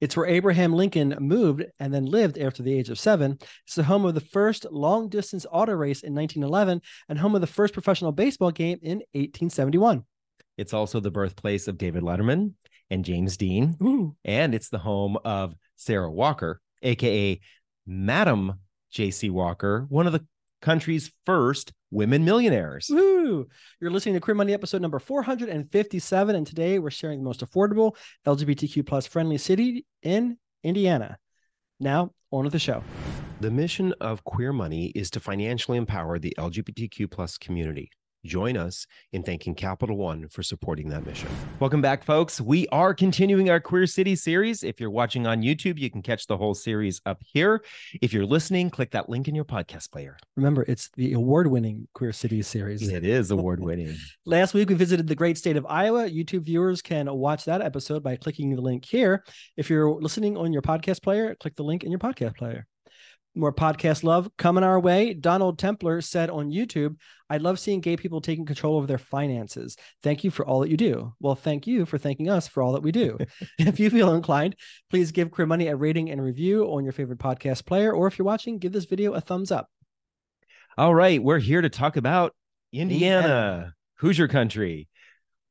It's where Abraham Lincoln moved and then lived after the age of seven. It's the home of the first long distance auto race in 1911 and home of the first professional baseball game in 1871. It's also the birthplace of David Letterman and James Dean. Ooh. And it's the home of Sarah Walker, aka Madam J.C. Walker, one of the country's first women millionaires. Woo! You're listening to Queer Money episode number 457, and today we're sharing the most affordable LGBTQ plus friendly city in Indiana. Now, on with the show. The mission of Queer Money is to financially empower the LGBTQ plus community. Join us in thanking Capital One for supporting that mission. Welcome back, folks. We are continuing our Queer City series. If you're watching on YouTube, you can catch the whole series up here. If you're listening, click that link in your podcast player. Remember, it's the award winning Queer City series. It is award winning. Last week, we visited the great state of Iowa. YouTube viewers can watch that episode by clicking the link here. If you're listening on your podcast player, click the link in your podcast player. More podcast love coming our way. Donald Templer said on YouTube, I love seeing gay people taking control over their finances. Thank you for all that you do. Well, thank you for thanking us for all that we do. if you feel inclined, please give Queer Money a rating and review on your favorite podcast player. Or if you're watching, give this video a thumbs up. All right, we're here to talk about Indiana, Indiana. Hoosier country.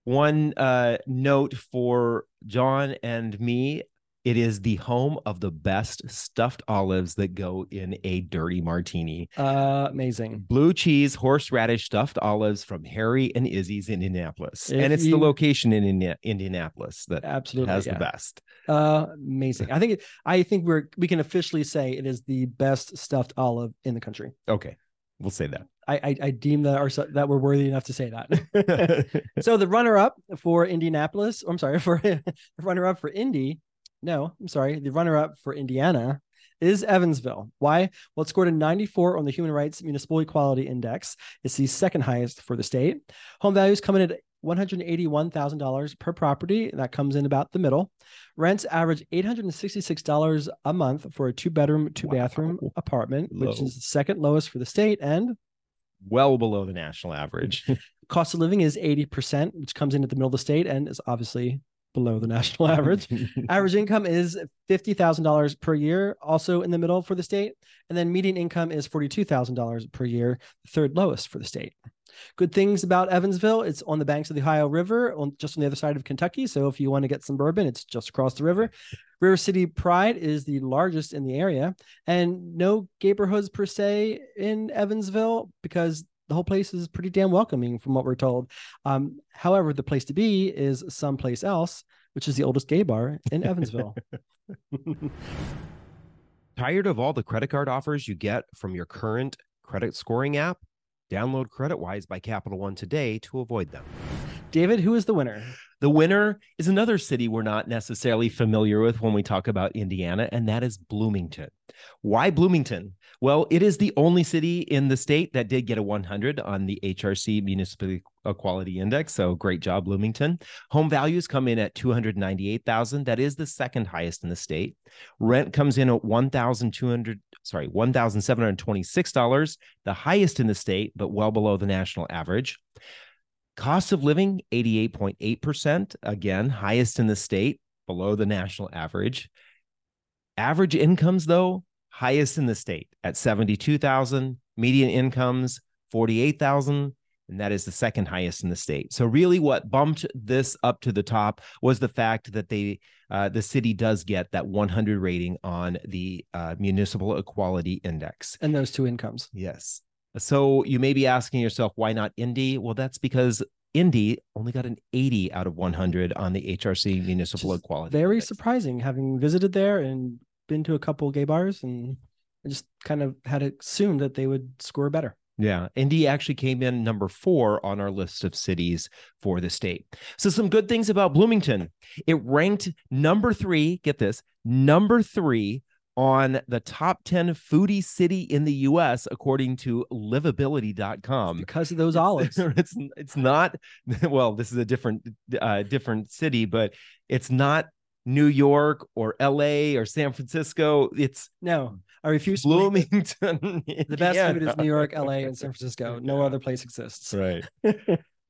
One uh, note for John and me it is the home of the best stuffed olives that go in a dirty martini. Uh, amazing. Blue cheese, horseradish stuffed olives from Harry and Izzy's in Indianapolis. If and it's you- the location in Indi- Indianapolis that Absolutely. has yeah. the best. Uh, amazing. I think it- I think we're we can officially say it is the best stuffed olive in the country. Okay, we'll say that. I I, I deem that our, that we're worthy enough to say that. so the runner-up for Indianapolis, I'm sorry, for the runner-up for Indy, no, I'm sorry, the runner-up for Indiana is Evansville. Why? Well, it scored a 94 on the Human Rights Municipal Equality Index. It's the second highest for the state. Home values come in at $181,000 per property. That comes in about the middle. Rents average $866 a month for a two-bedroom, two-bathroom Wow. apartment, which is the second lowest for the state. And well below the national average. cost of living is 80%, which comes in at the middle of the state and is obviously below the national average. Average income is $50,000 per year, also in the middle for the state. And then median income is $42,000 per year, the third lowest for the state. Good things about Evansville, it's on the banks of the Ohio River, on just on the other side of Kentucky. So if you want to get some bourbon, it's just across the river. River City Pride is the largest in the area, and no neighborhoods per se in Evansville because the whole place is pretty damn welcoming from what we're told. Um, however, the place to be is someplace else, which is the oldest gay bar in Evansville. Tired of all the credit card offers you get from your current credit scoring app? Download CreditWise by Capital One today to avoid them. David, who is the winner? The winner is another city we're not necessarily familiar with when we talk about Indiana, and that is Bloomington. Why Bloomington? Well, it is the only city in the state that did get a 100 on the HRC Municipal Equality Index. So great job, Bloomington. Home values come in at 298,000. That is the second highest in the state. Rent comes in at 1,200, sorry, $1,726, the highest in the state, but well below the national average. Cost of living, 88.8%. Again, highest in the state, below the national average. Average incomes, though, highest in the state at 72,000. Median incomes, 48,000. And that is the second highest in the state. So, really, what bumped this up to the top was the fact that they, uh, the city does get that 100 rating on the uh, Municipal Equality Index. And those two incomes. Yes. So you may be asking yourself, why not Indy? Well, that's because Indy only got an 80 out of 100 on the HRC Municipal is Equality. Very Index. surprising, having visited there and been to a couple gay bars, and I just kind of had assumed that they would score better. Yeah. Indy actually came in number four on our list of cities for the state. So, some good things about Bloomington. It ranked number three, get this, number three on the top 10 foodie city in the US according to livability.com. Because of those olives. It's it's not well, this is a different uh different city, but it's not New York or LA or San Francisco. It's no, I refuse to. Bloomington. The best food is New York, LA, and San Francisco. No other place exists. Right.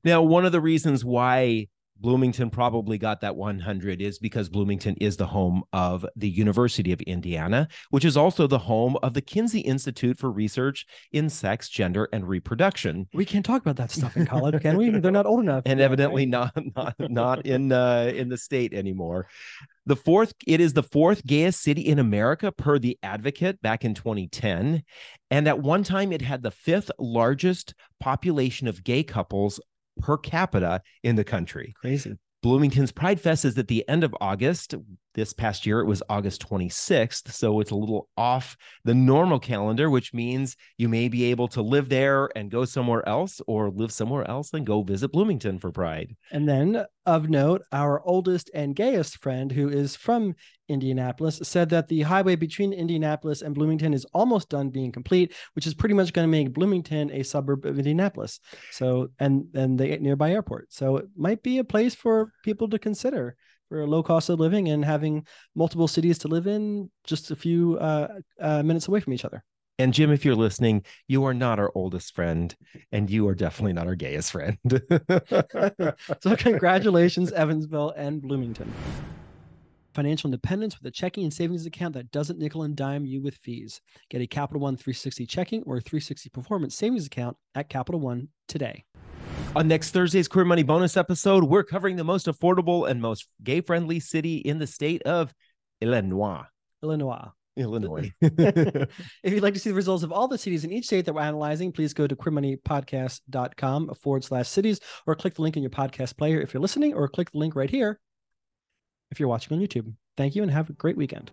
now, one of the reasons why Bloomington probably got that 100 is because Bloomington is the home of the University of Indiana, which is also the home of the Kinsey Institute for Research in Sex, Gender, and Reproduction. We can't talk about that stuff in college, can we? They're not old enough. And evidently not not not in uh, in the state anymore. The fourth, it is the fourth gayest city in America per the Advocate back in 2010, and at one time it had the fifth largest population of gay couples per capita in the country. crazy. Bloomington's Pride Fest is at the end of August. This past year, it was August 26th. So it's a little off the normal calendar, which means you may be able to live there and go somewhere else, or live somewhere else and go visit Bloomington for Pride. And then, of note, our oldest and gayest friend, who is from Indianapolis, said that the highway between Indianapolis and Bloomington is almost done being complete, which is pretty much going to make Bloomington a suburb of Indianapolis. So, and and the nearby airport. So, it might be a place for people to consider for a low cost of living and having multiple cities to live in, just a few uh, uh, minutes away from each other. And Jim, if you're listening, you are not our oldest friend, and you are definitely not our gayest friend. so congratulations, Evansville and Bloomington. Financial independence with a checking and savings account that doesn't nickel and dime you with fees. Get a Capital One 360 checking or 360 performance savings account at Capital One today. On next Thursday's Queer Money bonus episode, we're covering the most affordable and most gay friendly city in the state of Illinois. Illinois. Illinois. If you'd like to see the results of all the cities in each state that we're analyzing, please go to queermoneypodcast.com forward slash cities or click the link in your podcast player if you're listening, or click the link right here if you're watching on YouTube. Thank you and have a great weekend.